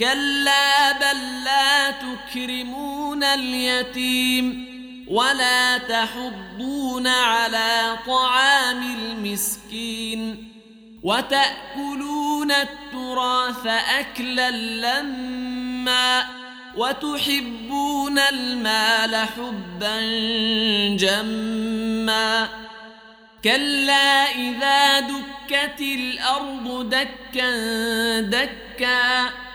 كلا بل لا تكرمون اليتيم ولا تحضون على طعام المسكين وتأكلون التراث أكلا لما وتحبون المال حبا جما كلا إذا دكت الأرض دكا دكا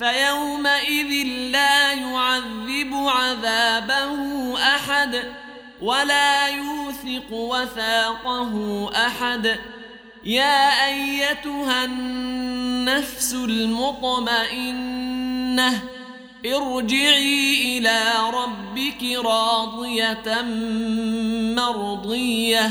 فيومئذ لا يعذب عذابه أحد ولا يوثق وثاقه أحد. يا أيتها النفس المطمئنة ارجعي إلى ربك راضية مرضية.